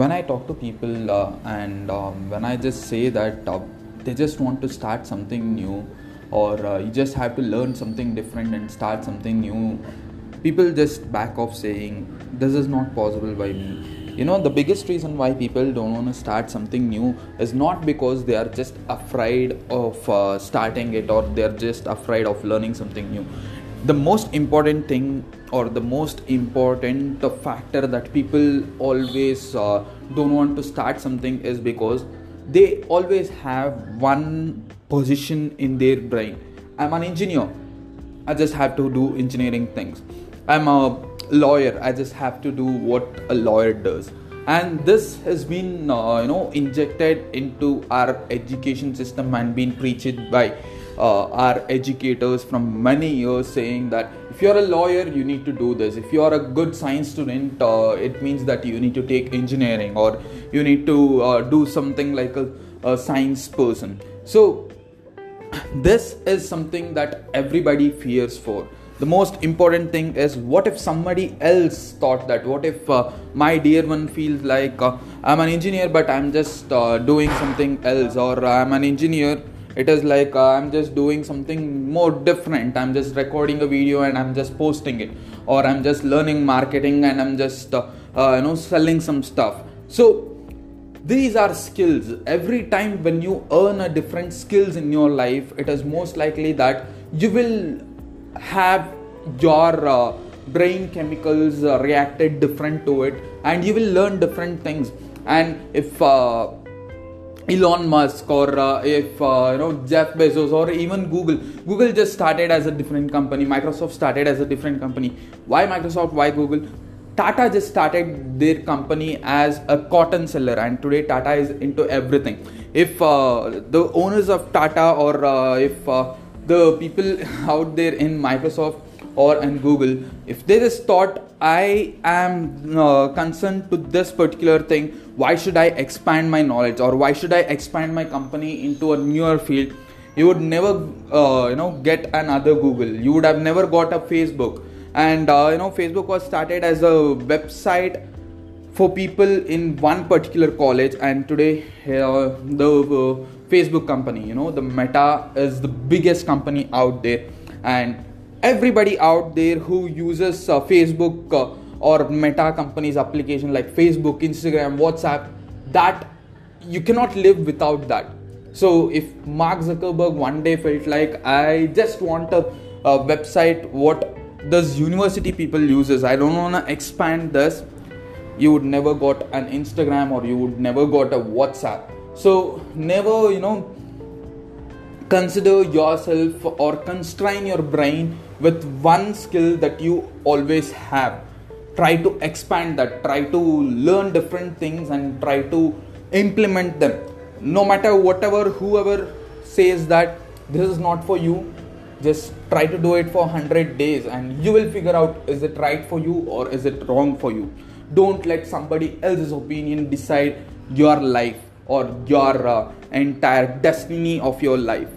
when I talk to people uh, and um, when I just say that uh, they just want to start something new or uh, you just have to learn something different and start something new, people just back off saying this is not possible by me. You know, the biggest reason why people don't want to start something new is not because they are just afraid of uh, starting it or they're just afraid of learning something new the most important thing or the most important factor that people always uh, don't want to start something is because they always have one position in their brain. I'm an engineer. I just have to do engineering things. I'm a lawyer. I just have to do what a lawyer does. And this has been uh, you know injected into our education system and been preached by uh, our educators from many years saying that if you're a lawyer you need to do this. If you're a good science student uh, it means that you need to take engineering or you need to uh, do something like a, a science person. So this is something that everybody fears for. The most important thing is what if somebody else thought that? What if uh, my dear one feels like uh, i'm an engineer but i'm just uh, doing something else or i'm an engineer it is like uh, i'm just doing something more different. I'm just recording a video and i'm just posting it. Or i'm just learning marketing and i'm just uh, uh, you know selling some stuff. So these are skills. Every time when you earn a different skills in your life it is most likely that you will have your uh, brain chemicals uh, reacted different to it and you will learn different things. And if uh, Elon Musk or uh, if uh, you know Jeff Bezos or even Google. Google just started as a different company. Microsoft started as a different company. Why Microsoft? Why Google? Tata just started their company as a cotton seller, and today Tata is into everything. If uh, the owners of Tata or uh, if uh, the people out there in Microsoft or in Google, if just thought I am uh, concerned to this particular thing, why should I expand my knowledge or why should I expand my company into a newer field? You would never, uh, you know, get another Google. You would have never got a Facebook. And uh, you know, Facebook was started as a website for people in one particular college, and today uh, the uh, Facebook company, you know, the Meta is the biggest company out there, and everybody out there who uses uh, facebook uh, or meta companies application like facebook instagram whatsapp that you cannot live without that. So if mark zuckerberg one day felt like i just want a, a website what does university people uses? I don't want to expand this you would never got an instagram or you would never got a whatsapp. So never you know consider yourself or constrain your brain with one skill that you always have. Try to expand that. Try to learn different things and try to implement them. No matter whatever whoever says that this is not for you just try to do it for 100 days and you will figure out is it right for you or is it wrong for you? Don't let somebody else's opinion decide your life or your uh, entire destiny of your life